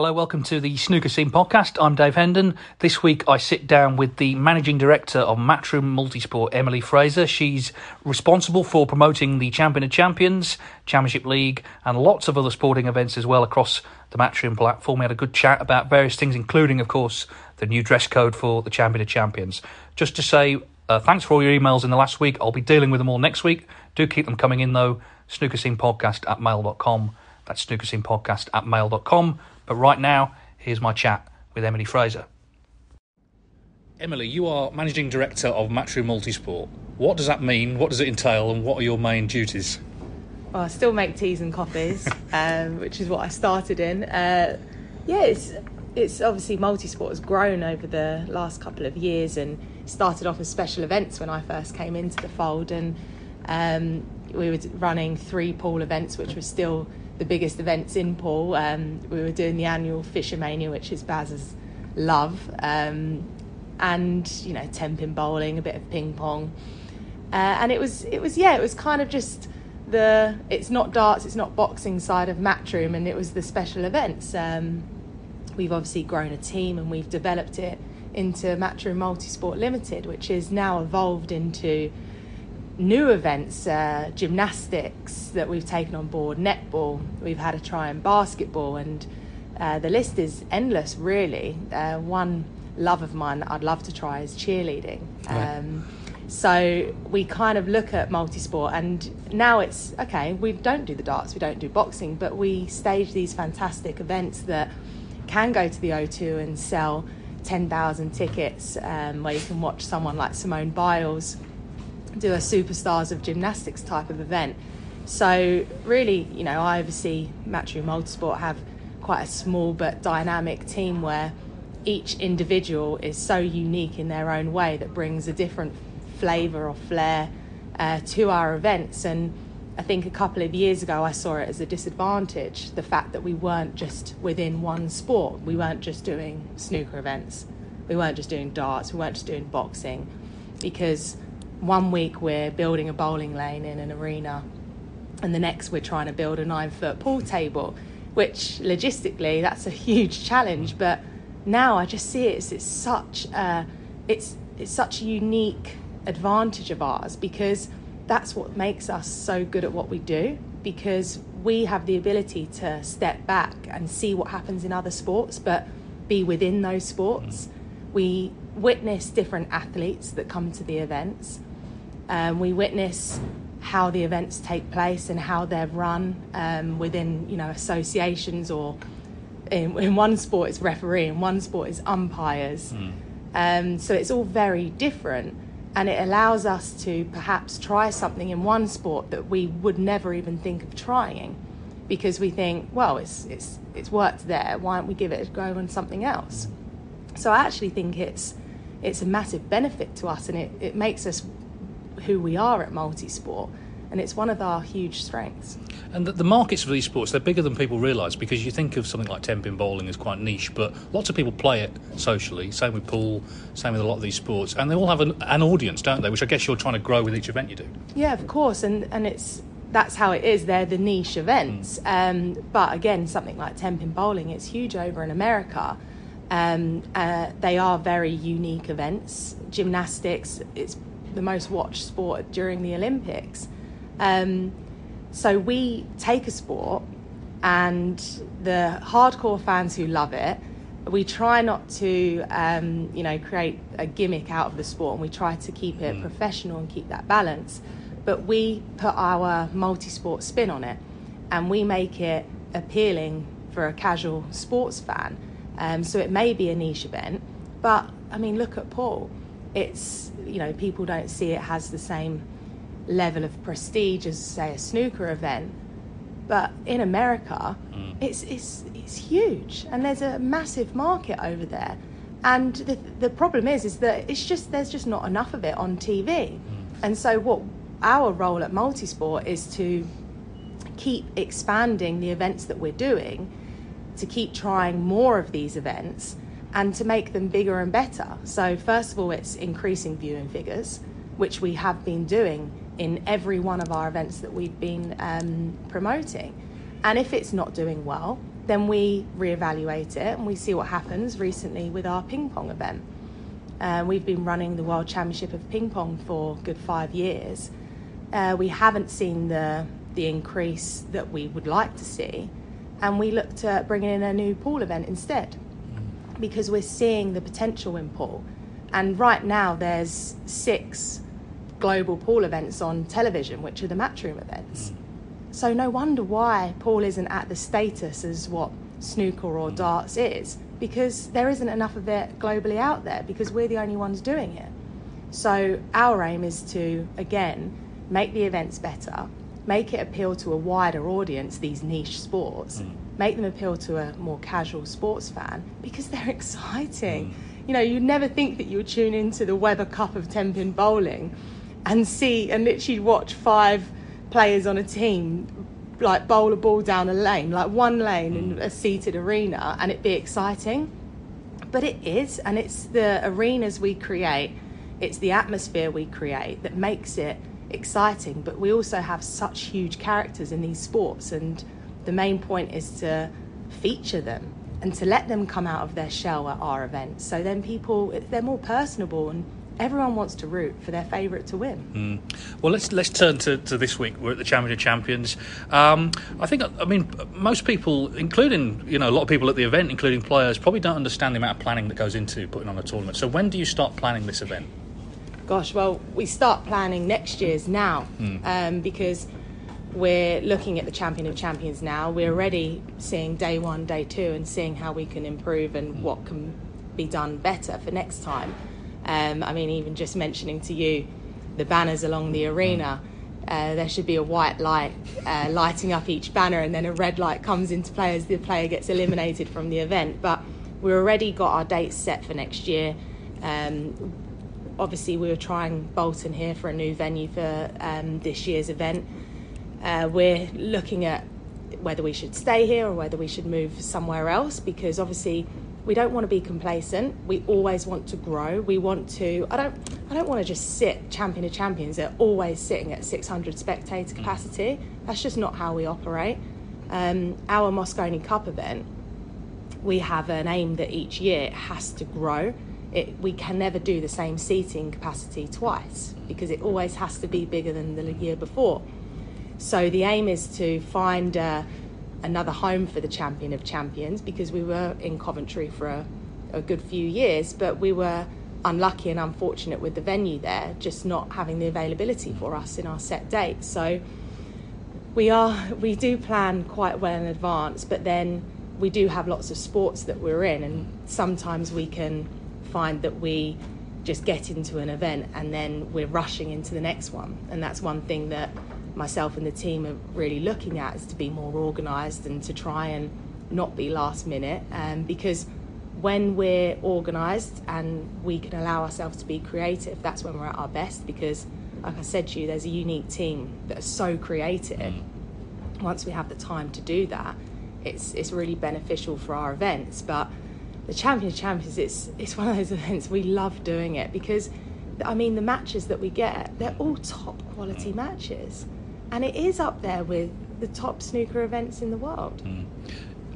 Hello, welcome to the Snooker Scene podcast. I'm Dave Hendon. This week I sit down with the managing director of Matchroom Multisport, Emily Fraser. She's responsible for promoting the Champion of Champions, Championship League, and lots of other sporting events as well across the Matchroom platform. We had a good chat about various things, including, of course, the new dress code for the Champion of Champions. Just to say, uh, thanks for all your emails in the last week. I'll be dealing with them all next week. Do keep them coming in though. Snooker Scene Podcast at mail.com. That's Snooker Scene Podcast at mail.com. But right now, here's my chat with Emily Fraser. Emily, you are managing director of Matchroom Multisport. What does that mean? What does it entail? And what are your main duties? Well, I still make teas and coffees, um, which is what I started in. Uh, yeah, it's it's obviously multisport has grown over the last couple of years and started off as special events when I first came into the fold, and um, we were running three pool events, which was still the biggest events in pool. Um, we were doing the annual Fishomania, which is Baz's love, um, and you know, ten pin bowling, a bit of ping pong, uh, and it was it was yeah, it was kind of just the it's not darts, it's not boxing side of Matchroom, and it was the special events. Um, we've obviously grown a team and we've developed it into Matchroom Multisport Limited, which is now evolved into new events, uh, gymnastics that we've taken on board, netball, we've had a try in basketball, and uh, the list is endless, really. Uh, one love of mine that I'd love to try is cheerleading. Um, so we kind of look at multisport, and now it's okay, we don't do the darts, we don't do boxing, but we stage these fantastic events that can go to the O2 and sell 10,000 tickets um, where you can watch someone like Simone Biles do a superstars of gymnastics type of event. So really, you know, I oversee Matchroom Multisport have quite a small but dynamic team where each individual is so unique in their own way that brings a different flavour or flair uh, to our events. And I think a couple of years ago, I saw it as a disadvantage the fact that we weren't just within one sport. We weren't just doing snooker events, we weren't just doing darts, we weren't just doing boxing, because one week we're building a bowling lane in an arena, and the next we're trying to build a nine foot pool table, which logistically that's a huge challenge. But now I just see it as it's such a, it's it's such a unique advantage of ours because that's what makes us so good at what we do because we have the ability to step back and see what happens in other sports but be within those sports we witness different athletes that come to the events um, we witness how the events take place and how they're run um, within, you know, associations or in, in, one sport it's referee, in one sport it's umpires. Mm. Um, so it's all very different, and it allows us to perhaps try something in one sport that we would never even think of trying, because we think, well, it's it's it's worked there. Why don't we give it a go on something else? So I actually think it's it's a massive benefit to us, and it, it makes us who we are at multisport and it's one of our huge strengths. And the, the markets for these sports, they're bigger than people realise because you think of something like 10 pin bowling as quite niche, but lots of people play it socially. Same with pool, same with a lot of these sports. And they all have an, an audience, don't they? Which I guess you're trying to grow with each event you do. Yeah, of course. And, and it's that's how it is. They're the niche events. Mm. Um, but again, something like 10 pin bowling, it's huge over in America. Um, uh, they are very unique events. Gymnastics, it's the most watched sport during the Olympics. Um, so we take a sport and the hardcore fans who love it, we try not to, um, you know, create a gimmick out of the sport and we try to keep it mm. professional and keep that balance. But we put our multi sport spin on it and we make it appealing for a casual sports fan. Um, so it may be a niche event, but I mean, look at pool. It's, you know, people don't see it has the same level of prestige as, say, a snooker event. But in America, mm. it's, it's, it's huge, and there's a massive market over there. And the, the problem is, is that it's just there's just not enough of it on TV. Mm. And so, what our role at Multisport is to keep expanding the events that we're doing, to keep trying more of these events, and to make them bigger and better. So, first of all, it's increasing viewing figures, which we have been doing in every one of our events that we've been um, promoting. And if it's not doing well, then we reevaluate it and we see what happens. Recently, with our ping pong event, uh, we've been running the World Championship of Ping Pong for good five years. Uh, we haven't seen the the increase that we would like to see, and we looked at bringing in a new pool event instead because we're seeing the potential in pool. And right now, there's six global pool events on television, which are the matchroom events. Mm. So no wonder why pool isn't at the status as what snooker or mm. darts is, because there isn't enough of it globally out there, because we're the only ones doing it. So our aim is to, again, make the events better, make it appeal to a wider audience, these niche sports, mm. Make them appeal to a more casual sports fan, because they're exciting. Mm. You know, you'd never think that you would tune into the Weber Cup of 10 pin bowling and see and literally watch five players on a team like bowl a ball down a lane, like one lane in a seated arena, and it be exciting. But it is, and it's the arenas we create, it's the atmosphere we create that makes it exciting. But we also have such huge characters in these sports, and the main point is to feature them and to let them come out of their shell at our events. So then people, they're more personable and everyone wants to root for their favourite to win. Mm. Well, let's let's turn to, to this week. We're at the Champion of Champions. Um, I think, I mean, most people, including you know a lot of people at the event, including players, probably don't understand the amount of planning that goes into putting on a tournament. So, when do you start planning this event? Gosh, well, we start planning next year's now mm. um, because we're looking at the champion of champions now. We're already seeing day one, day two, and seeing how we can improve and what can be done better for next time. Um, I mean, even just mentioning to you the banners along the arena. Uh, there should be a white light uh, lighting up each banner, and then a red light comes into play as the player gets eliminated from the event. But we've already got our dates set for next year. Um, obviously, we were trying Bolton here for a new venue for um, this year's event. Uh, we're looking at whether we should stay here or whether we should move somewhere else because obviously we don't want to be complacent. We always want to grow. We want to. I don't. I don't want to just sit champion of champions. They're always sitting at 600 spectator capacity. That's just not how we operate. Um, our Mosconi Cup event, we have an aim that each year it has to grow. It, we can never do the same seating capacity twice because it always has to be bigger than the year before. So the aim is to find. Uh, another home for the champion of champions because we were in Coventry for a, a good few years, but we were unlucky and unfortunate with the venue there, just not having the availability for us in our set dates. So we are we do plan quite well in advance, but then we do have lots of sports that we're in, and sometimes we can find that we just get into an event and then we're rushing into the next one, and that's one thing that myself and the team are really looking at is to be more organised and to try and not be last minute um, because when we're organised and we can allow ourselves to be creative, that's when we're at our best because like I said to you, there's a unique team that are so creative. Mm. Once we have the time to do that, it's it's really beneficial for our events. But the Champions Champions, it's it's one of those events we love doing it because, I mean, the matches that we get, they're all top quality matches, and it is up there with the top snooker events in the world. Mm.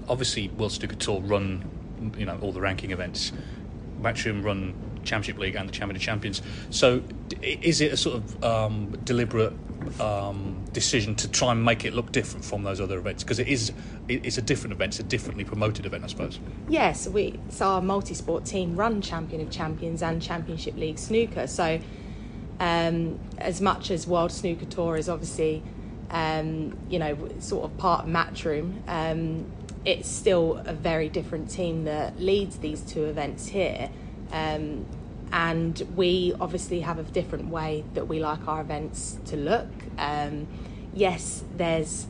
Obviously, World Snooker Tour run, you know, all the ranking events. Matchroom run Championship League and the Champion of Champions. So, is it a sort of um, deliberate um, decision to try and make it look different from those other events? Because it is, it's a different event, it's a differently promoted event, I suppose. Yes, we. So our multi-sport team run Champion of Champions and Championship League snooker. So, um, as much as World Snooker Tour is obviously, um, you know, sort of part of Matchroom. Um, it's still a very different team that leads these two events here. Um, and we obviously have a different way that we like our events to look. Um, yes, there's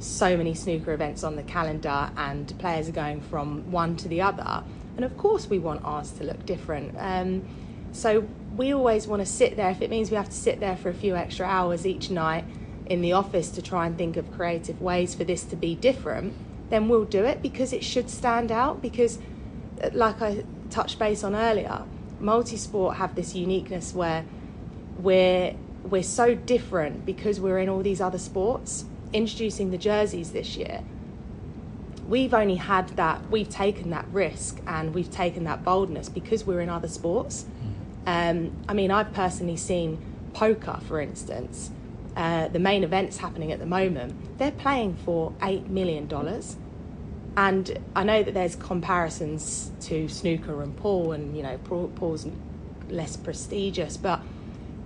so many snooker events on the calendar, and players are going from one to the other. And of course, we want ours to look different. Um, so we always want to sit there, if it means we have to sit there for a few extra hours each night in the office to try and think of creative ways for this to be different, then we'll do it because it should stand out. Because, uh, like I touched base on earlier, multi-sport have this uniqueness where we're we're so different because we're in all these other sports. Introducing the jerseys this year, we've only had that we've taken that risk and we've taken that boldness because we're in other sports. Um, I mean, I've personally seen poker, for instance. Uh, the main events happening at the moment, they're playing for eight million dollars and I know that there's comparisons to snooker and pool, and you know, pool's less prestigious, but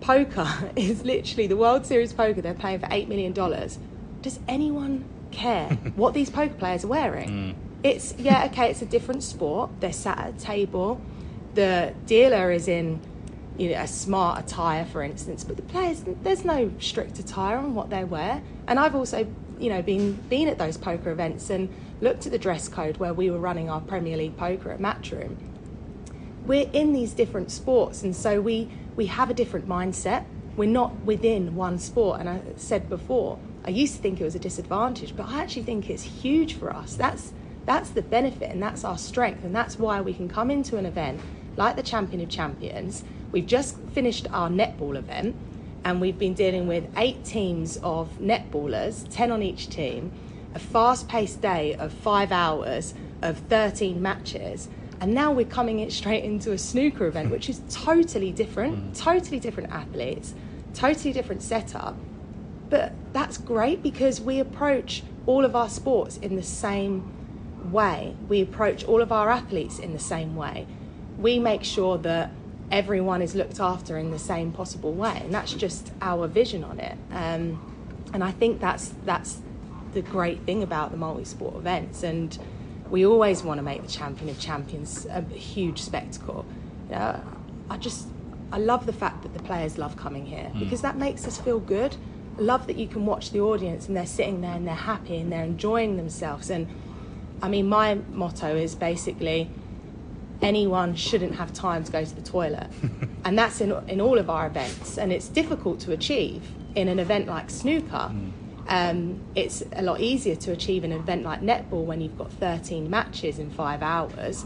poker is literally the World Series poker. They're playing for eight million dollars. Does anyone care what these poker players are wearing? Mm. It's yeah, okay, it's a different sport. They're sat at a table. The dealer is in you know, a smart attire, for instance, but the players, there's no strict attire on what they wear. And I've also, you know, been been at those poker events and looked at the dress code where we were running our Premier League poker at Matchroom. We're in these different sports, and so we we have a different mindset. We're not within one sport, and I said before, I used to think it was a disadvantage, but I actually think it's huge for us. That's that's the benefit, and that's our strength, and that's why we can come into an event like the Champion of Champions We've just finished our netball event and we've been dealing with eight teams of netballers, 10 on each team, a fast paced day of five hours of 13 matches. And now we're coming in straight into a snooker event, which is totally different, mm. totally different athletes, totally different setup. But that's great because we approach all of our sports in the same way. We approach all of our athletes in the same way. We make sure that everyone is looked after in the same possible way, and that's just our vision on it. Um, and I think that's that's the great thing about the multi-sport events, and we always want to make the Champion of Champions a huge spectacle. You know, I just I love the fact that the players love coming here mm. because that makes us feel good. I love that you can watch the audience and they're sitting there and they're happy and they're enjoying themselves. And I mean, my motto is basically anyone shouldn't have time to go to the toilet. and that's in, in all of our events. And it's difficult to achieve in an event like snooker. Mm. Um, it's a lot easier to achieve in an event like netball when you've got 13 matches in five hours.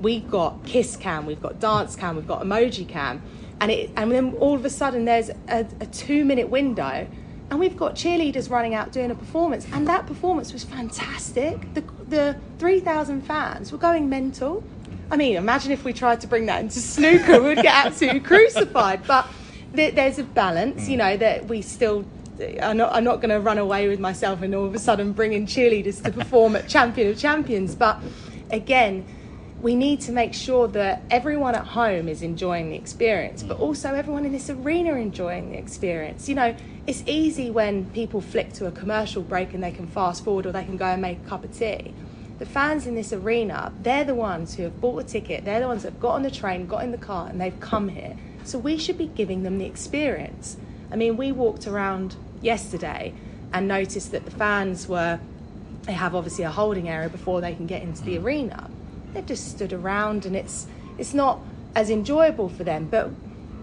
We've got kiss cam, we've got dance cam, we've got emoji cam. And, it, and then all of a sudden there's a, a two minute window and we've got cheerleaders running out doing a performance and that performance was fantastic the, the 3000 fans were going mental I mean, imagine if we tried to bring that into snooker, we'd get absolutely crucified. But th- there's a balance, you mm. know, that we still. I'm not, I'm not going to run away with myself and all of a sudden bring in cheerleaders to perform at Champion of Champions. But again, we need to make sure that everyone at home is enjoying the experience, but mm. also everyone in this arena enjoying the experience. You know, it's easy when people flick to a commercial break and they can fast forward or they can go and make a cup of tea the fans in this arena, they're the ones who have bought a ticket, they're the ones that have got on the train, got in the car, and they've come here. So we should be giving them the experience. I mean, we walked around yesterday and noticed that the fans were, they have obviously a holding area before they can get into the arena. They've just stood around and it's, it's not as enjoyable for them, but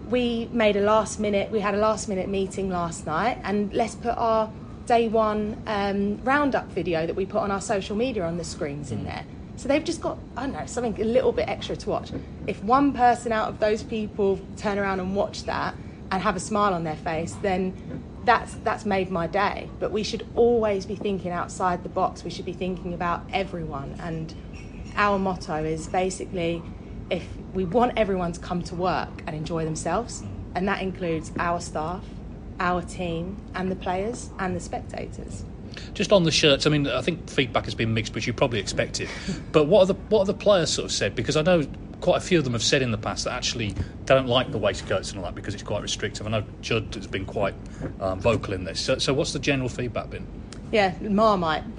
we made a last minute. We had a last minute meeting last night, and let's put our day one um, roundup video that we put on our social media on the screens in there. So they've just got, I don't know, something a little bit extra to watch. If one person out of those people turn around and watch that and have a smile on their face, then that's that's made my day. But we should always be thinking outside the box. We should be thinking about everyone. And our motto is basically if we want everyone to come to work and enjoy themselves, and that includes our staff, our team, and the players and the spectators. Just on the shirts, I mean, I think feedback has been mixed, which you probably expected. but what are the what are the players sort of said? Because I know quite a few of them have said in the past that actually they don't like the waistcoats and all that because it's quite restrictive. I know Judd has been quite um, vocal in this. So, so, what's the general feedback been? Yeah, Marmite.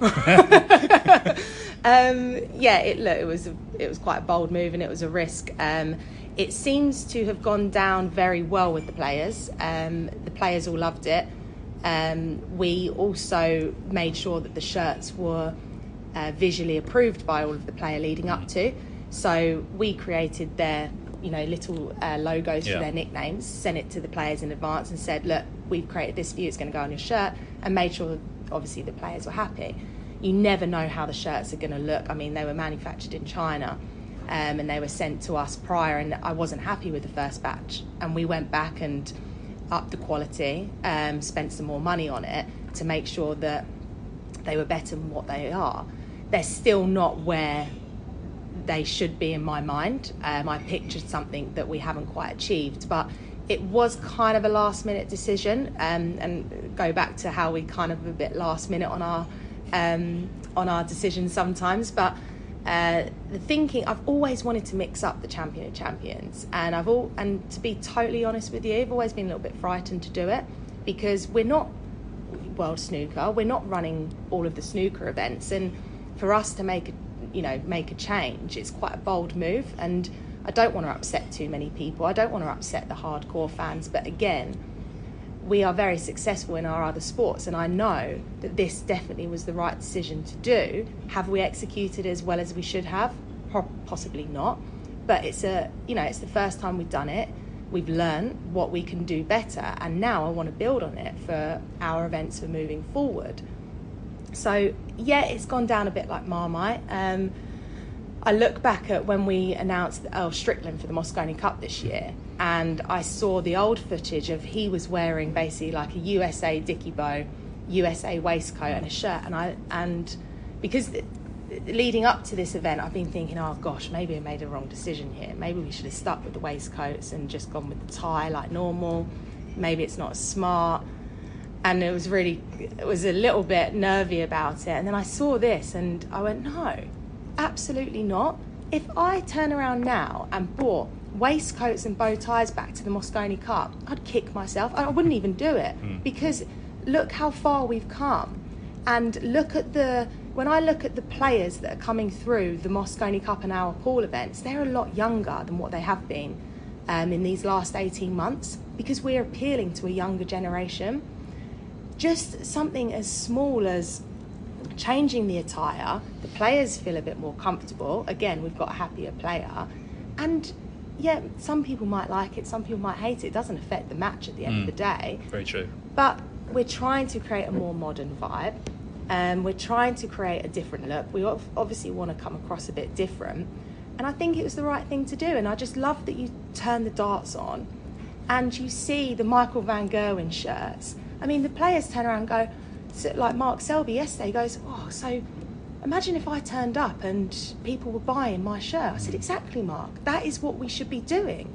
um, yeah, it look, it was a, it was quite a bold move and it was a risk. Um, it seems to have gone down very well with the players. Um, the players all loved it. Um, we also made sure that the shirts were uh, visually approved by all of the player leading up to. So we created their you know little uh, logos yeah. for their nicknames, sent it to the players in advance, and said, look, we've created this for you. It's going to go on your shirt, and made sure obviously the players were happy. You never know how the shirts are going to look. I mean, they were manufactured in China. Um, and they were sent to us prior, and I wasn't happy with the first batch. And we went back and upped the quality, um, spent some more money on it to make sure that they were better than what they are. They're still not where they should be in my mind. Um, I pictured something that we haven't quite achieved, but it was kind of a last minute decision. Um, and go back to how we kind of a bit last minute on our um, on our decisions sometimes, but uh, the thinking I've always wanted to mix up the champion of champions, and I've all and to be totally honest with you, I've always been a little bit frightened to do it because we're not world snooker, we're not running all of the snooker events, and for us to make a you know make a change, it's quite a bold move, and I don't want to upset too many people. I don't want to upset the hardcore fans, but again we are very successful in our other sports, and I know that this definitely was the right decision to do. Have we executed as well as we should have? Possibly not, but it's a you know it's the first time we've done it. We've learned what we can do better, and now I want to build on it for our events for moving forward. So yeah, it's gone down a bit like Marmite. Um, I look back at when we announced Earl Strickland for the Mosconi Cup this year, and I saw the old footage of he was wearing basically like a USA Dicky Bow, USA waistcoat and a shirt, and I and because leading up to this event, I've been thinking, oh gosh, maybe I made a wrong decision here. Maybe we should have stuck with the waistcoats and just gone with the tie like normal. Maybe it's not smart. And it was really, it was a little bit nervy about it. And then I saw this and I went, no, absolutely not. If I turn around now and bought waistcoats and bow ties back to the Mosconi Cup, I'd kick myself. I wouldn't even do it mm. because look how far we've come. And look at the, when I look at the players that are coming through the Mosconi Cup and our pool events, they're a lot younger than what they have been um, in these last 18 months because we're appealing to a younger generation. Just something as small as changing the attire, the players feel a bit more comfortable. Again, we've got a happier player. And yeah, some people might like it, some people might hate it. It doesn't affect the match at the end mm. of the day. Very true. But we're trying to create a more modern vibe. Um, we're trying to create a different look. We obviously want to come across a bit different. And I think it was the right thing to do. And I just love that you turn the darts on and you see the Michael Van Gerwen shirts. I mean, the players turn around and go, like Mark Selby yesterday goes, oh, so imagine if I turned up and people were buying my shirt. I said, exactly, Mark. That is what we should be doing.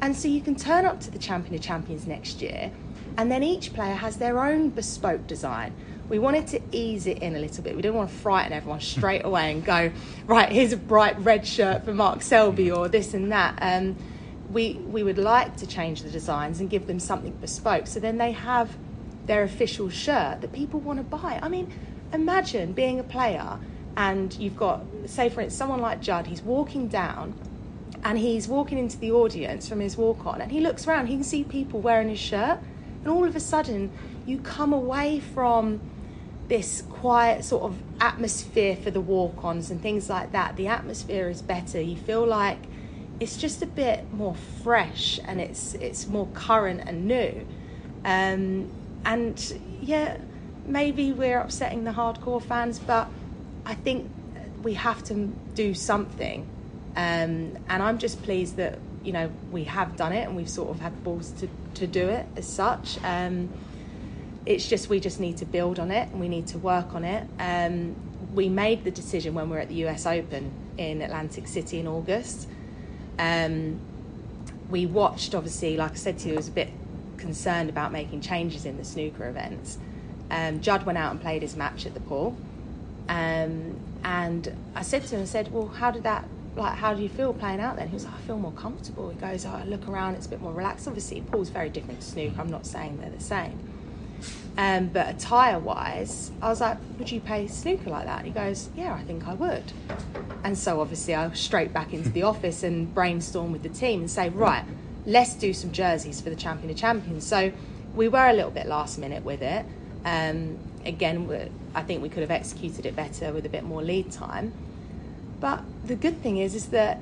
And so you can turn up to the Champion of Champions next year, and then each player has their own bespoke design. We wanted to ease it in a little bit. We didn't want to frighten everyone straight away and go, right, here's a bright red shirt for Mark Selby or this and that. Um, we, we would like to change the designs and give them something bespoke. So then they have their official shirt that people want to buy. I mean, imagine being a player and you've got, say, for instance, someone like Judd, he's walking down and he's walking into the audience from his walk on and he looks around, he can see people wearing his shirt, and all of a sudden you come away from this quiet sort of atmosphere for the walk ons and things like that. The atmosphere is better. You feel like it's just a bit more fresh and it's it's more current and new. Um, and yeah, maybe we're upsetting the hardcore fans, but I think we have to do something. Um, and I'm just pleased that you know we have done it and we've sort of had balls to, to do it as such. Um, it's just we just need to build on it and we need to work on it. Um, we made the decision when we were at the US Open in Atlantic City in August. Um, we watched, obviously, like I said to you, I was a bit concerned about making changes in the snooker events. Um, Judd went out and played his match at the pool. Um, and I said to him, I said, well, how did that, like, how do you feel playing out then? He was like, I feel more comfortable. He goes, oh, I look around, it's a bit more relaxed. Obviously, pool's very different to snooker. I'm not saying they're the same. Um, but attire wise, I was like, would you play snooker like that? And he goes, yeah, I think I would. And so obviously I was straight back into the office and brainstorm with the team and say, right, let's do some jerseys for the Champion of Champions. So we were a little bit last minute with it. Um, again, I think we could have executed it better with a bit more lead time. But the good thing is, is that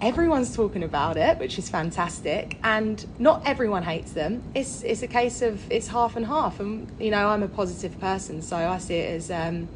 everyone's talking about it, which is fantastic, and not everyone hates them. It's it's a case of it's half and half, and you know I'm a positive person, so I see it as um,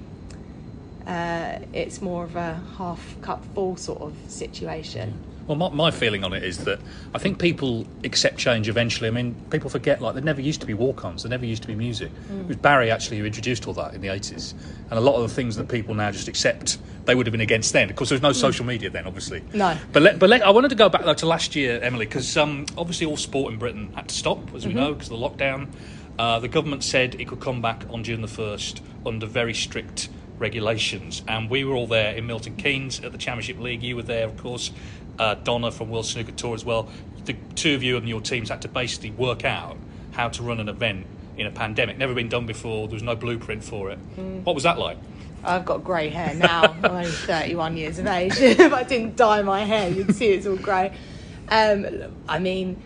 uh, it's more of a half cup full sort of situation. Well, my, my, feeling on it is that I think people accept change eventually. I mean, people forget like there never used to be walk-ons, there never used to be music. Mm. It was Barry actually who introduced all that in the eighties, and a lot of the things that people now just accept they would have been against then. Of course, there was no mm. social media then, obviously. No. But let, but let, I wanted to go back though to last year, Emily, because um, obviously all sport in Britain had to stop, as we mm-hmm. know, because of the lockdown. Uh, the government said it could come back on June the first under very strict regulations. And we were all there in Milton Keynes at the Championship League. You were there, of course. Uh, Donna from World Snooker Tour as well. The two of you and your teams had to basically work out how to run an event in a pandemic. Never been done before. There was no blueprint for it. Mm. What was that like? I've got grey hair now. I'm only 31 years of age. if I didn't dye my hair, you'd see it's all grey. Um, I mean,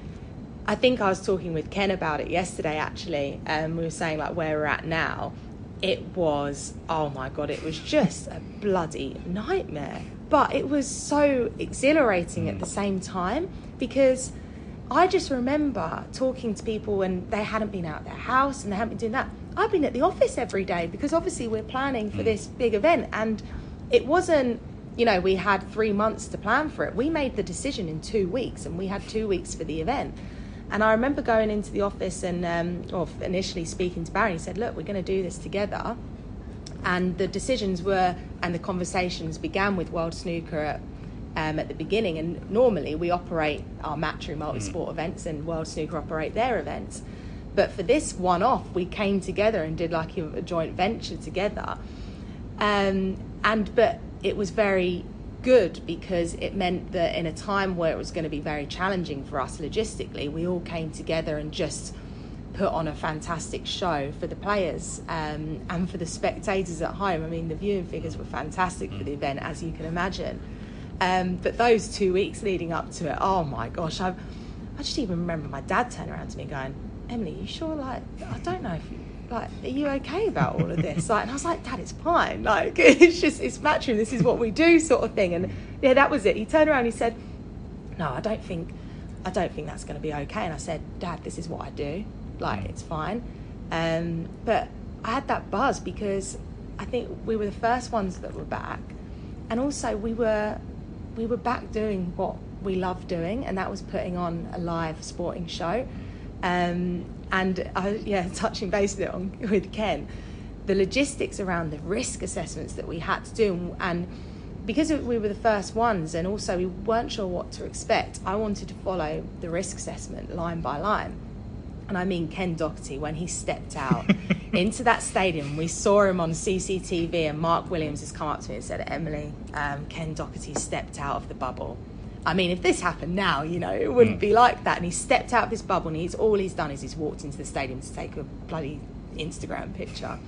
I think I was talking with Ken about it yesterday. Actually, um, we were saying like where we're at now, it was oh my god it was just a bloody nightmare but it was so exhilarating at the same time because I just remember talking to people when they hadn't been out of their house and they hadn't been doing that. I've been at the office every day because obviously we're planning for mm. this big event and it wasn't you know we had 3 months to plan for it. We made the decision in 2 weeks and we had 2 weeks for the event. And I remember going into the office and, um, or initially speaking to Barry, he said, Look, we're going to do this together. And the decisions were, and the conversations began with World Snooker at, um, at the beginning. And normally we operate our Matchroom multi-sport mm. events and World Snooker operate their events. But for this one off, we came together and did like a, a joint venture together. Um, and but it was very good because it meant that in a time where it was going to be very challenging for us logistically, we all came together and just put on a fantastic show for the players um, and for the spectators at home. I mean, the viewing figures were fantastic for the event, as you can imagine. Um, but those two weeks leading up to it, oh my gosh, I, I just even remember my dad turning around to me going, Emily, you sure? Like, I don't know if you like, are you okay about all of this? Like, and I was like, Dad, it's fine. Like, it's just, it's matchroom. This is what we do, sort of thing. And yeah, that was it. He turned around. He said, No, I don't think, I don't think that's going to be okay. And I said, Dad, this is what I do. Like, it's fine. Um, but I had that buzz because I think we were the first ones that were back, and also we were, we were back doing what we love doing, and that was putting on a live sporting show. Um, and I, yeah, touching base on, with Ken, the logistics around the risk assessments that we had to do, and because we were the first ones, and also we weren't sure what to expect, I wanted to follow the risk assessment line by line. And I mean Ken Doherty when he stepped out into that stadium. We saw him on CCTV, and Mark Williams has come up to me and said, "Emily, um, Ken Doherty stepped out of the bubble." I mean, if this happened now, you know, it wouldn't mm. be like that. And he stepped out of this bubble, and he's all he's done is he's walked into the stadium to take a bloody Instagram picture.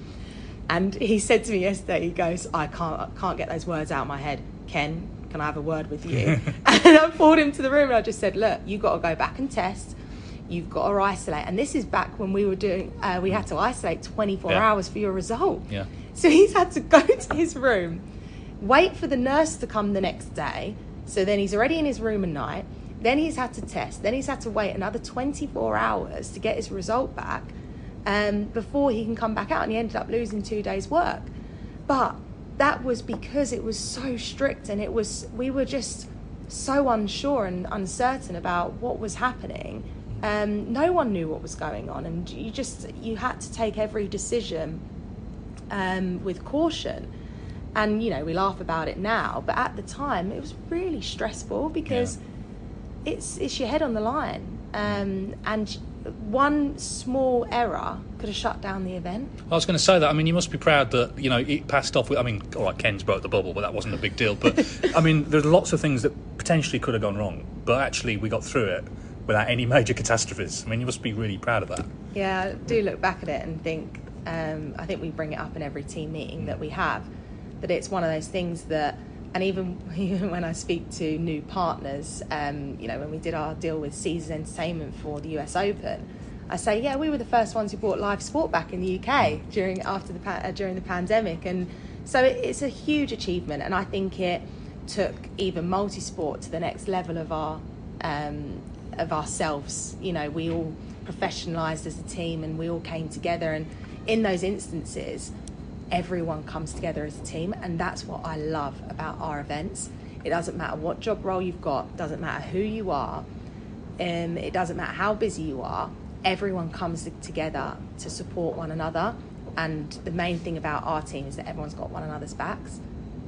And he said to me yesterday, he goes, "I can't, I can't get those words out of my head. Ken, can I have a word with you?" and I pulled him to the room, and I just said, "Look, you have got to go back and test." You've got to isolate, and this is back when we were doing. Uh, we had to isolate 24 yeah. hours for your result. Yeah. So he's had to go to his room, wait for the nurse to come the next day, So then he's already in his room at night. Then he's had to test. Then he's had to wait another 24 hours to get his result back um, before he can come back out. And he ended up losing two days' work. But that was because it was so strict and it was, we were just so unsure and uncertain about what was happening. Um, no one knew what was going on, and you just you had to take every decision um, with caution. And you know we laugh about it now, but at the time it was really stressful because yeah. it's it's your head on the line, um, and one small error could have shut down the event. I was going to say that. I mean, you must be proud that you know it passed off. With, I mean, all right, Ken's broke the bubble, but that wasn't a big deal. But I mean, there's lots of things that potentially could have gone wrong, but actually we got through it without any major catastrophes. I mean, you must be really proud of that. Yeah, I do look back at it and think. Um, I think we bring it up in every team meeting that we have. That it's one of those things that, and even even when I speak to new partners, um, you know, when we did our deal with Caesars Entertainment for the US Open, I say, yeah, we were the first ones who brought live sport back in the UK during after the uh, during the pandemic, and so it, it's a huge achievement, and I think it took even multi-sport to the next level of our um, of ourselves. You know, we all professionalised as a team and we all came together. And in those instances, everyone comes together as a team. And that's what I love about our events. It doesn't matter what job role you've got, doesn't matter who you are, um, it doesn't matter how busy you are. Everyone comes together to support one another. And the main thing about our team is that everyone's got one another's backs.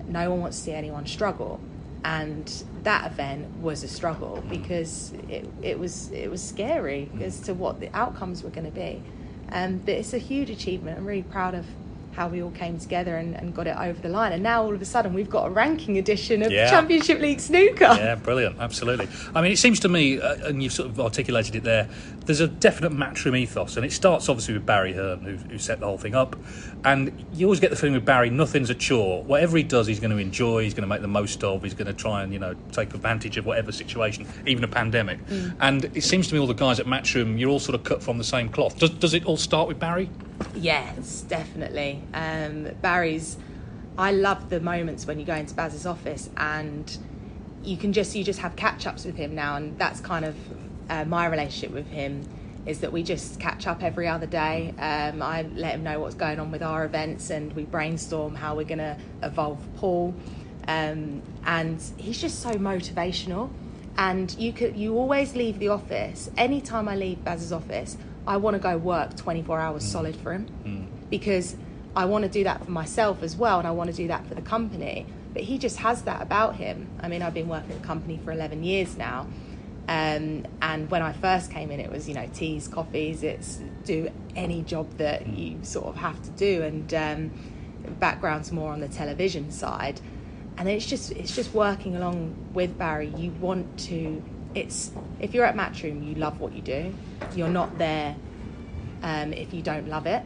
No one wants to see anyone struggle and that event was a struggle because it, it was it was scary as to what the outcomes were going to be. Um, but it's a huge achievement. I'm really proud of how we all came together and, and, got it over the line. And now all of a sudden we've got a ranking edition of yeah. Championship League snooker. Yeah, brilliant, absolutely. I mean, it seems to me, uh, and you've sort of articulated it there, there's a definite matchroom ethos, and it starts obviously with Barry Hearn, who, who set the whole thing up. And you always get the feeling with Barry, nothing's a chore. Whatever he does, he's going to enjoy. He's going to make the most of. He's going to try and you know take advantage of whatever situation, even a pandemic. Mm. And it seems to me all the guys at Matchroom, you're all sort of cut from the same cloth. Does, does it all start with Barry? Yes, definitely. Um, Barry's. I love the moments when you go into Baz's office and you can just you just have catch ups with him now, and that's kind of uh, my relationship with him is that we just catch up every other day. Um, I let him know what's going on with our events and we brainstorm how we're going to evolve pool. Um, and he's just so motivational. And you could you always leave the office. Anytime I leave Baz's office, I want to go work 24 hours mm. solid for him mm. because I want to do that for myself as well, and I want to do that for the company. But he just has that about him. I mean, I've been working at the company for 11 years now, um, and when I first came in, it was you know teas, coffees. It's do any job that you sort of have to do, and um, backgrounds more on the television side. And it's just it's just working along with Barry. You want to. It's if you're at Matchroom, you love what you do. You're not there um, if you don't love it,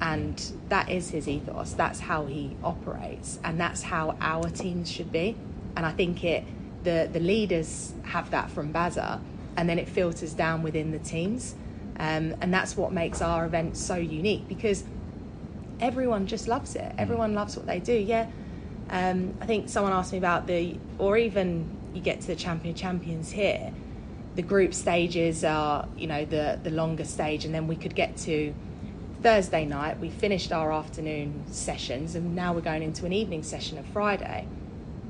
and that is his ethos. That's how he operates, and that's how our teams should be. And I think it the, the leaders have that from Bazza, and then it filters down within the teams. Um, and that's what makes our event so unique because everyone just loves it. Everyone loves what they do. Yeah. Um, I think someone asked me about the, or even you get to the champion champions here, the group stages are, you know, the, the longer stage, and then we could get to Thursday night. We finished our afternoon sessions, and now we're going into an evening session of Friday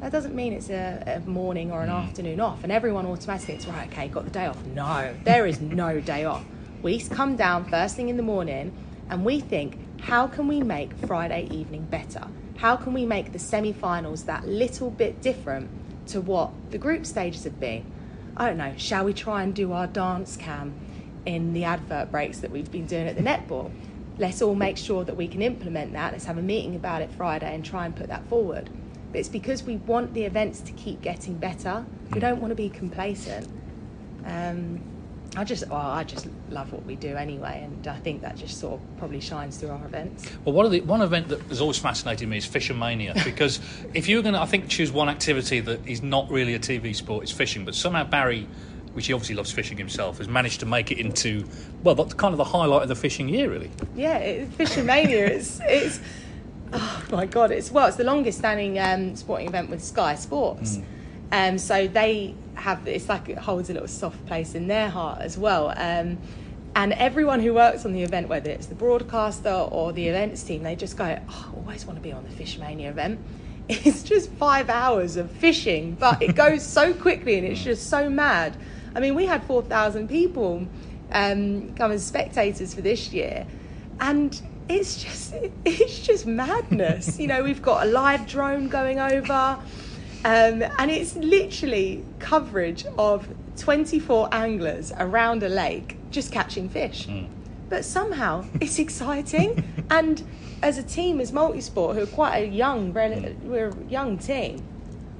that doesn't mean it's a, a morning or an mm. afternoon off and everyone automatically it's right okay got the day off no there is no day off we come down first thing in the morning and we think how can we make friday evening better how can we make the semi-finals that little bit different to what the group stages have been i don't know shall we try and do our dance cam in the advert breaks that we've been doing at the netball let's all make sure that we can implement that let's have a meeting about it friday and try and put that forward but it's because we want the events to keep getting better. We don't want to be complacent. Um, I just, well, I just love what we do anyway, and I think that just sort of probably shines through our events. Well, one of the one event that has always fascinated me is Fishomania because if you were going to, I think, choose one activity that is not really a TV sport, it's fishing. But somehow Barry, which he obviously loves fishing himself, has managed to make it into well, that's kind of the highlight of the fishing year, really. Yeah, it, Fishomania is it's oh my god, it's well, it's the longest standing um, sporting event with Sky Sports. Mm. Um, so they have it's like it holds a little soft place in their heart as well. Um, and everyone who works on the event, whether it's the broadcaster or the events team, they just go, oh, I always want to be on the Fishomania event. It's just five hours of fishing, but it goes so quickly and it's just so mad. I mean, we had 4,000 people um, come as spectators for this year, and it's just it's just madness. you know, we've got a live drone going over. Um, and it's literally coverage of 24 anglers around a lake just catching fish. Mm. But somehow it's exciting. and as a team, as multisport, who are quite a young, we're a young team,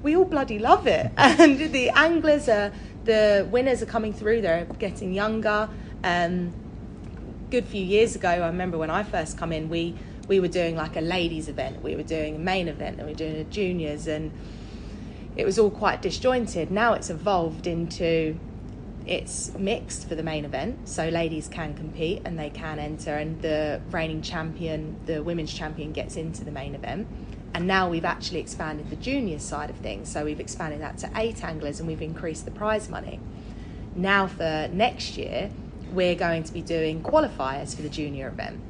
we all bloody love it. And the anglers are, the winners are coming through, they're getting younger. Um, good few years ago, I remember when I first come in, we, we were doing like a ladies event, we were doing a main event, and we were doing a juniors, and it was all quite disjointed. Now it's evolved into it's mixed for the main event, so ladies can compete and they can enter, and the reigning champion, the women's champion, gets into the main event. And now we've actually expanded the junior side of things, so we've expanded that to eight anglers and we've increased the prize money. Now, for next year, we're going to be doing qualifiers for the junior event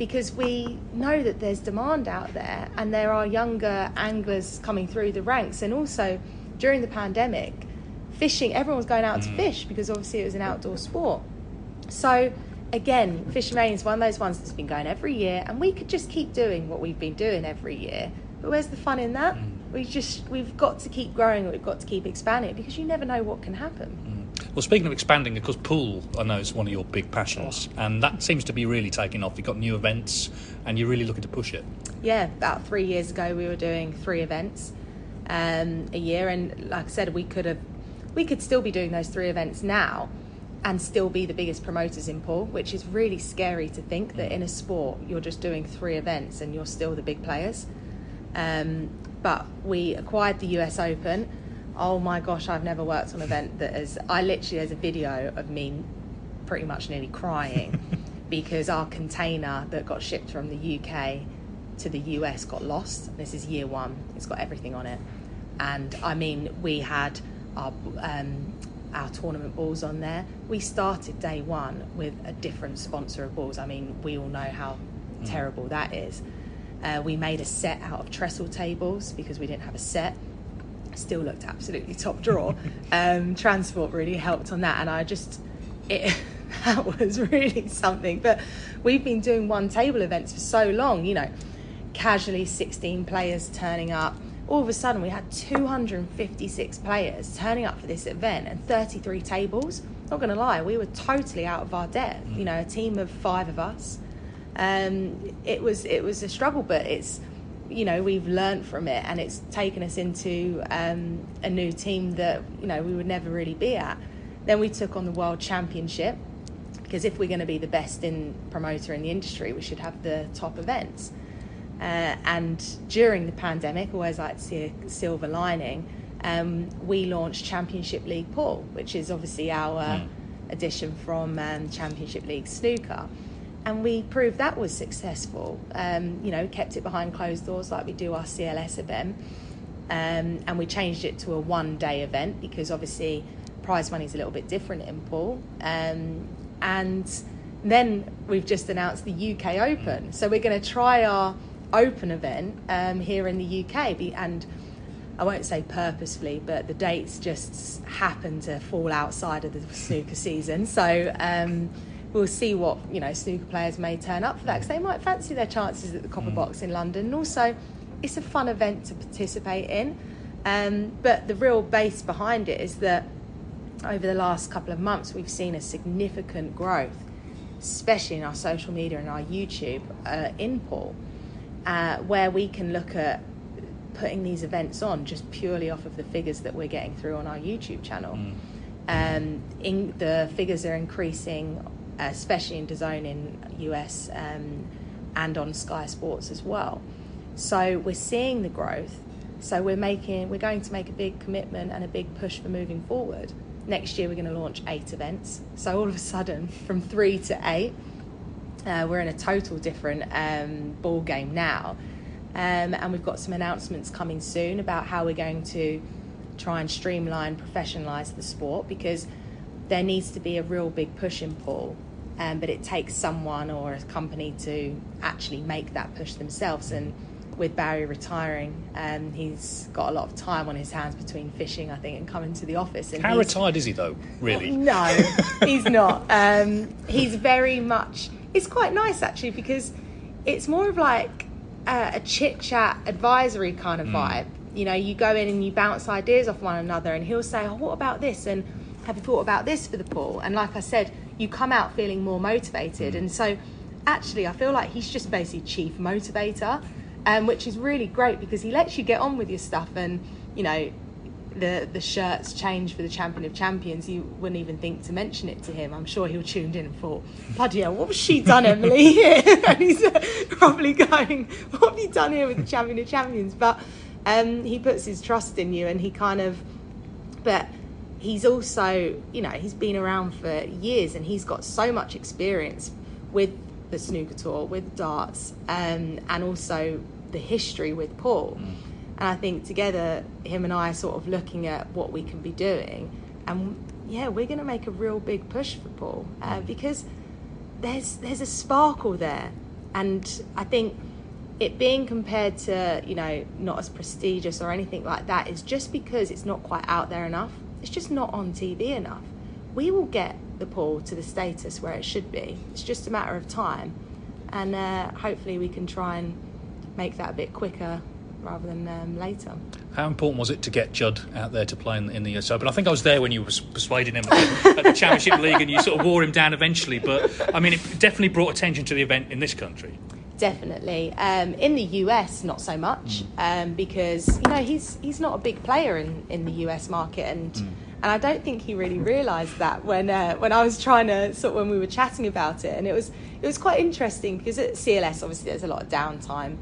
because we know that there's demand out there and there are younger anglers coming through the ranks. And also during the pandemic, fishing, everyone was going out to mm. fish because obviously it was an outdoor sport. So again, Fishomania is one of those ones that's been going every year, and we could just keep doing what we've been doing every year. But where's the fun in that? Mm. We just we've got to keep growing. We've got to keep expanding because you never know what can happen. Well, speaking of expanding, of course, pool I know is one of your big passions, and that seems to be really taking off. You've got new events, and you're really looking to push it. Yeah, about three years ago, we were doing three events um, a year, and like I said, we could have, we could still be doing those three events now, and still be the biggest promoters in pool, which is really scary to think that in a sport you're just doing three events and you're still the big players. Um, but we acquired the US Open oh my gosh, I've never worked on an event that is. I literally, there's a video of me pretty much nearly crying because our container that got shipped from the UK to the US got lost. This is year one, it's got everything on it. And I mean, we had our, um, our tournament balls on there. We started day one with a different sponsor of balls. I mean, we all know how mm. terrible that is. Uh, we made a set out of trestle tables because we didn't have a set still looked absolutely top drawer. Um, transport really helped on that, and I just it that was really something. But we've been doing one table events for so long, you know, casually 16 players turning up. All of a sudden, we had 256 players turning up for this event and 33 tables. Not going to lie, we were totally out of our depth. You know, a team of five of us. Um, it was it was a struggle, but it's you know we've learned from it and it's taken us into um, a new team that you know we would never really be at. Then we took on the world championship because if we're going to be the best in promoter in the industry we should have the top events. Uh, and during the pandemic always like to see a silver lining um, we launched championship league pool which is obviously our mm. addition from um, championship league snooker and we proved that was successful. Um, you know, kept it behind closed doors like we do our CLS event, um, and we changed it to a one-day event because obviously prize money is a little bit different in pool. Um, and then we've just announced the UK Open, so we're going to try our Open event um, here in the UK, and. I won't say purposefully, but the dates just happen to fall outside of the snooker season. So um, we'll see what you know snooker players may turn up for that because they might fancy their chances at the Copper mm. Box in London. And also, it's a fun event to participate in. Um, but the real base behind it is that over the last couple of months, we've seen a significant growth, especially in our social media and our YouTube uh, in pool, uh, where we can look at putting these events on just purely off of the figures that we're getting through on our YouTube channel. Mm. Um, in, the figures are increasing especially in DAZN in US um, and on Sky Sports as well. So we're seeing the growth. So we're making we're going to make a big commitment and a big push for moving forward. Next year we're going to launch eight events. So all of a sudden, from three to eight, uh, we're in a total different um, ball game now. Um, and we've got some announcements coming soon about how we're going to try and streamline, professionalise the sport because there needs to be a real big push and pool. Um, but it takes someone or a company to actually make that push themselves. And with Barry retiring, um, he's got a lot of time on his hands between fishing, I think, and coming to the office. And How retired is he, though? Really? No, he's not. Um, he's very much. It's quite nice actually because it's more of like a, a chit chat advisory kind of Mm. vibe. You know, you go in and you bounce ideas off one another, and he'll say, "Oh, what about this?" and "Have you thought about this for the pool?" And like I said, you come out feeling more motivated, and so actually, I feel like he's just basically chief motivator, um, which is really great because he lets you get on with your stuff, and you know, the the shirts change for the champion of champions, you wouldn't even think to mention it to him. I'm sure he'll tuned in and thought, "Bloody hell, what was she done, Emily?" and he's uh, probably going, "What have you done here with the champion of champions?" But um, he puts his trust in you, and he kind of, but he's also, you know, he's been around for years, and he's got so much experience with the snooker tour, with darts, um, and also the history with pool. And I think together, him and I are sort of looking at what we can be doing. And yeah, we're going to make a real big push for pool uh, because there's there's a sparkle there, and I think it being compared to you know not as prestigious or anything like that is just because it's not quite out there enough. It's just not on TV enough. We will get the pool to the status where it should be. It's just a matter of time, and uh, hopefully we can try and make that a bit quicker rather than um, later. How important was it to get Judd out there to play in, in the US Open? I think I was there when you were persuading him at the Championship League and you sort of wore him down eventually. But I mean, it definitely brought attention to the event in this country. Definitely. Um, in the US, not so much, um, because you know he's he's not a big player in, in the US market, and and I don't think he really realised that when uh, when I was trying to sort of when we were chatting about it, and it was it was quite interesting because at CLS obviously there's a lot of downtime.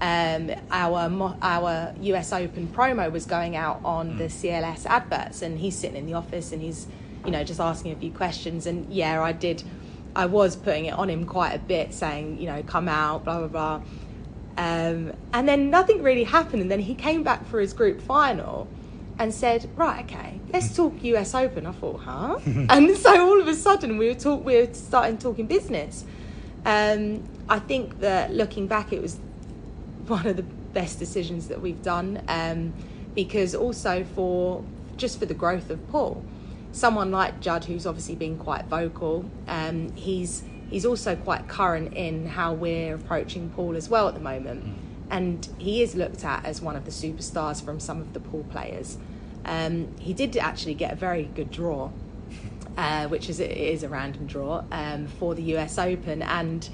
Um, our our US Open promo was going out on the CLS adverts, and he's sitting in the office and he's you know just asking a few questions, and yeah, I did. I was putting it on him quite a bit, saying, you know, come out, blah, blah, blah. Um, and then nothing really happened. And then he came back for his group final and said, right, okay, let's talk US Open. I thought, huh? and so all of a sudden we were, talk, we were starting talking business. Um, I think that looking back, it was one of the best decisions that we've done um, because also for just for the growth of pool someone like Judd, who's obviously been quite vocal, um, he's he's also quite current in how we're approaching pool as well at the moment, and he is looked at as one of the superstars from some of the pool players. Um, he did actually get a very good draw, uh, which is it is a random draw um, for the U.S. Open, and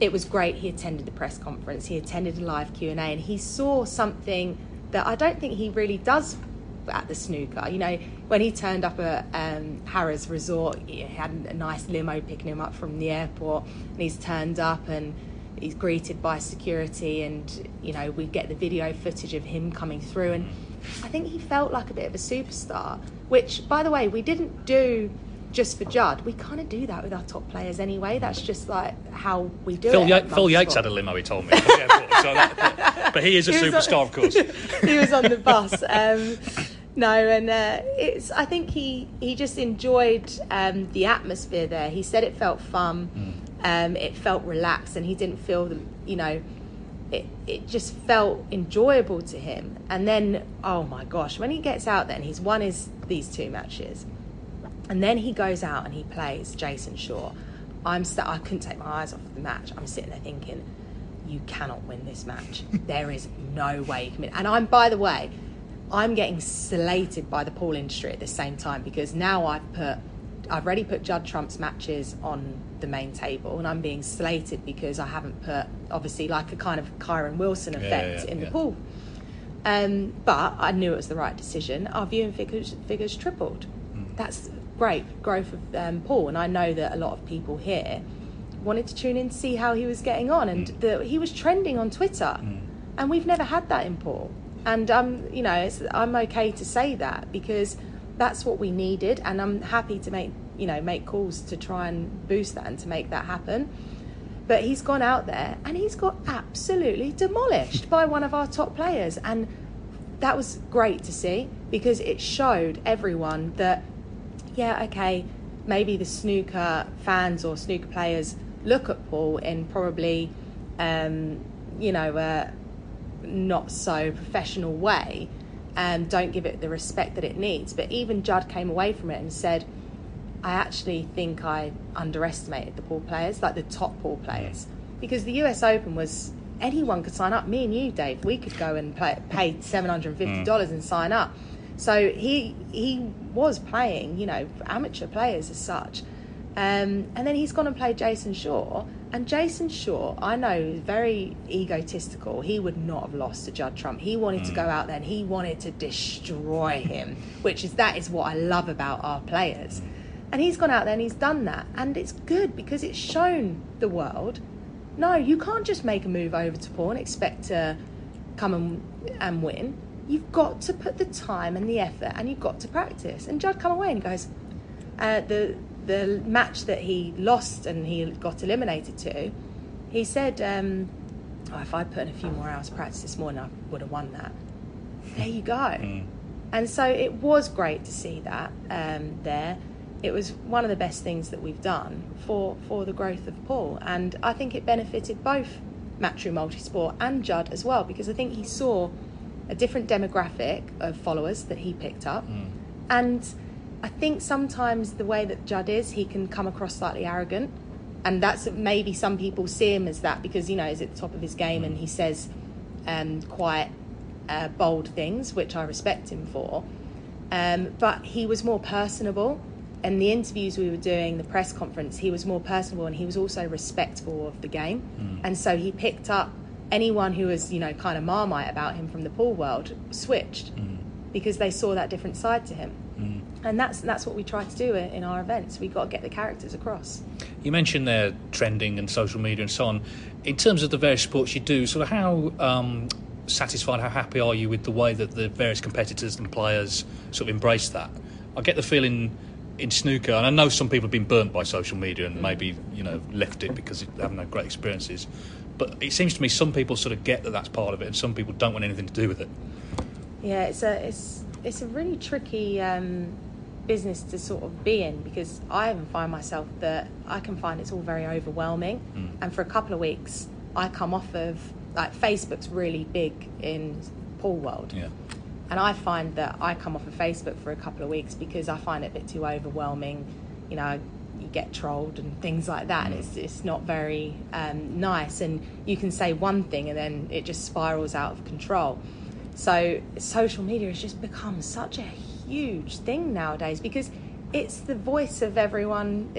it was great. He attended the press conference, he attended a live Q and A, and he saw something that I don't think he really does at the snooker. You know, when he turned up at um, Harrah's Resort, he had a nice limo picking him up from the airport, and he's turned up and he's greeted by security, and you know we get the video footage of him coming through, and I think he felt like a bit of a superstar. Which, by the way, we didn't do just for Judd. We kind of do that with our top players anyway. That's just like how we do Phil, it. Ye- Phil Yates had a limo, he told me. airport, so that- but he is a He was on- superstar, of course. he was on the bus. Um, no, and uh, it's. I think he he just enjoyed um, the atmosphere there. He said it felt fun. Um, it felt relaxed, and he didn't feel the you know. It, it just felt enjoyable to him. And then, oh my gosh, when he gets out there and he's won his these two matches, and then he goes out and he plays Jayson Shaw. I'm st- I couldn't take my eyes off the match. I'm sitting there thinking, you cannot win this match. there is no way you can win. And I'm, by the way, I'm getting slated by the pool industry at the same time because now I've put, I've already put Judd Trump's matches on the main table, and I'm being slated because I haven't put, obviously, like a kind of Kyren Wilson effect yeah, in yeah. the pool. Um, but I knew it was the right decision. Our viewing figures, figures tripled. That's great growth of um, pool, and I know that a lot of people here wanted to tune in to see how he was getting on, and the, he was trending on Twitter, and we've never had that in pool. And um, you know, I'm okay to say that because that's what we needed, and I'm happy to make you know make calls to try and boost that and to make that happen. But he's gone out there and he's got absolutely demolished by one of our top players. And that was great to see. because it showed everyone that, yeah, okay, maybe the snooker fans or snooker players look at pool in probably, um, you know, a not so professional way and don't give it the respect that it needs. But even Judd came away from it and said, I actually think I underestimated the pool players, like the top pool players, because the US Open was anyone could sign up. Me and you, Dave, we could go and play, pay seven hundred and fifty dollars mm. and sign up. So he he was playing, you know, amateur players as such, um, and then he's gone and played Jayson Shaw. And Jayson Shaw, I know, is very egotistical. He would not have lost to Judd Trump. He wanted mm. to go out there and he wanted to destroy him, which is that is what I love about our players. And he's gone out there and he's done that. And it's good because it's shown the world no, you can't just make a move over to pool and expect to come and, and win. You've got to put the time and the effort and you've got to practice. And Judd come away and goes, uh, the, the match that he lost and he got eliminated to, he said, um, oh, if I'd put in a few more hours practice this morning, I would have won that. There you go. Mm. And so it was great to see that um, there. It was one of the best things that we've done for, for the growth of pool. And I think it benefited both Matchroom Multisport and Judd as well, because I think he saw a different demographic of followers that he picked up. Mm. And I think sometimes the way that Judd is, he can come across slightly arrogant. And that's maybe some people see him as that because, you know, he's at the top of his game and he says um, quite uh, bold things, which I respect him for. Um, but he was more personable in the interviews we were doing, the press conference, he was more personable and he was also respectful of the game. Mm. And so he picked up anyone who was, you know, kind of marmite about him from the pool world, switched mm. because they saw that different side to him and that's that's what we try to do in our events. We've got to get the characters across. You mentioned there trending and social media and so on. In terms of the various sports you do, sort of how um, satisfied, how happy are you with the way that the various competitors and players sort of embrace that? I get the feeling in snooker, and I know some people have been burnt by social media and maybe you know left it because they haven't had great experiences. But it seems to me some people sort of get that that's part of it, and some people don't want anything to do with it. Yeah, it's a it's it's a really tricky. Um, business to sort of be in because I even find myself that I can find it's all very overwhelming. Mm. And for a couple of weeks, I come off of like Facebook's really big in pool world. Yeah. And I find that I come off of Facebook for a couple of weeks because I find it a bit too overwhelming. You know, you get trolled and things like that, and it's it's not very um, nice. And you can say one thing and then it just spirals out of control. So social media has just become such a huge thing nowadays because it's the voice of everyone.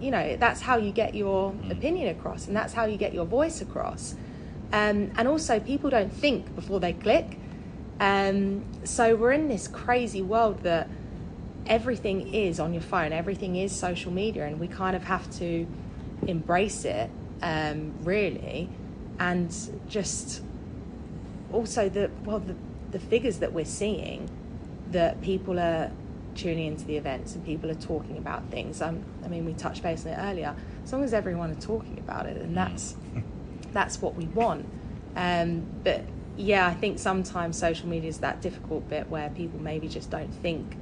You know, that's how you get your mm. opinion across, and that's how you get your voice across. Um, and also, people don't think before they click. Um, so we're in this crazy world that everything is on your phone, everything is social media, and we kind of have to embrace it, um, really, and just also the well the the figures that we're seeing that people are tuning into the events and people are talking about things. Um, I mean, we touched base on it earlier. As long as everyone are talking about it, and that's mm. that's what we want. Um, but yeah, I think sometimes social media is that difficult bit where people maybe just don't think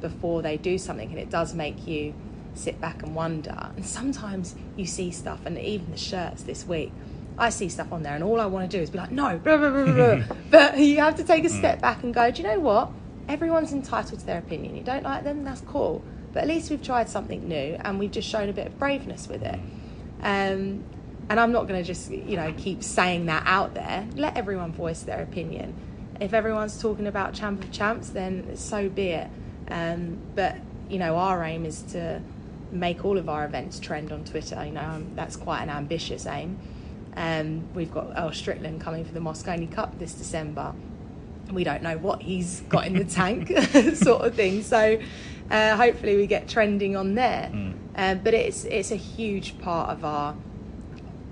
before they do something, and it does make you sit back and wonder. And sometimes you see stuff, and even the shirts this week. I see stuff on there, and all I want to do is be like, no, blah, blah, blah, but you have to take a step mm. back and go, do you know what? Everyone's entitled to their opinion. You don't like them, that's cool. But at least we've tried something new and we've just shown a bit of braveness with it. Um, and I'm not going to just, you know, keep saying that out there. Let everyone voice their opinion. If everyone's talking about Champ of Champs, then so be it. Um, but, you know, our aim is to make all of our events trend on Twitter. You know, um, that's quite an ambitious aim. Um, we've got Earl Strickland coming for the Mosconi Cup this December we don't know what he's got in the tank, sort of thing. So uh, hopefully we get trending on there. Mm. Uh, but it's it's a huge part of our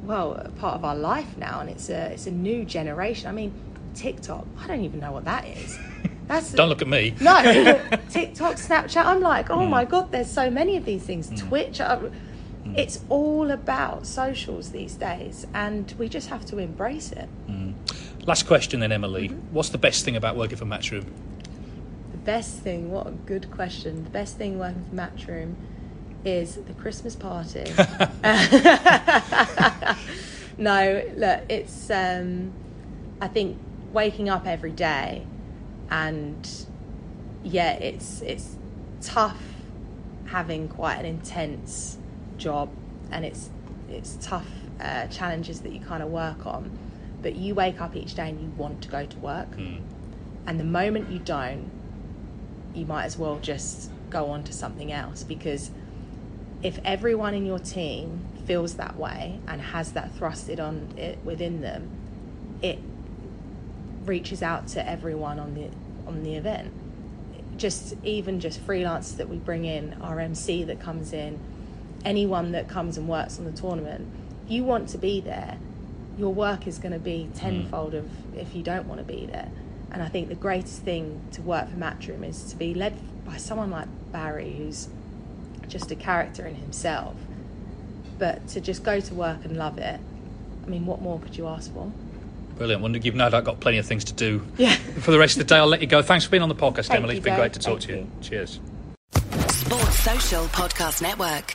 well part of our life now, and it's a it's a new generation. I mean, TikTok. I don't even know what that is. That's don't look at me. No, TikTok, Snapchat. I'm like, oh mm. my god, there's so many of these things. Mm. Twitch. Uh, mm. it's all about socials these days, and we just have to embrace it. Last question then, Emily. Mm-hmm. What's the best thing about working for Matchroom? The best thing, what a good question. The best thing working for Matchroom is the Christmas party. no, look, it's, um, I think waking up every day and yeah, it's, it's tough having quite an intense job and it's, it's tough uh, challenges that you kind of work on. But you wake up each day and you want to go to work. Mm. And the moment you don't, you might as well just go on to something else because if everyone in your team feels that way and has that thrusted on it within them, it reaches out to everyone on the on the event. Just even just freelancers that we bring in, our MC that comes in, anyone that comes and works on the tournament, you want to be there. Your work is going to be mm. tenfold of if you don't want to be there. And I think the greatest thing to work for Matchroom is to be led by someone like Barry, who's just a character in himself. But to just go to work and love it, I mean, what more could you ask for? Brilliant. Well, you've no doubt got plenty of things to do Yeah. for the rest of the day. I'll let you go. Thanks for being on the podcast, Thank Emily. you, It's been Dave. great to talk Thank to you. you. Cheers. Sports Social Podcast Network.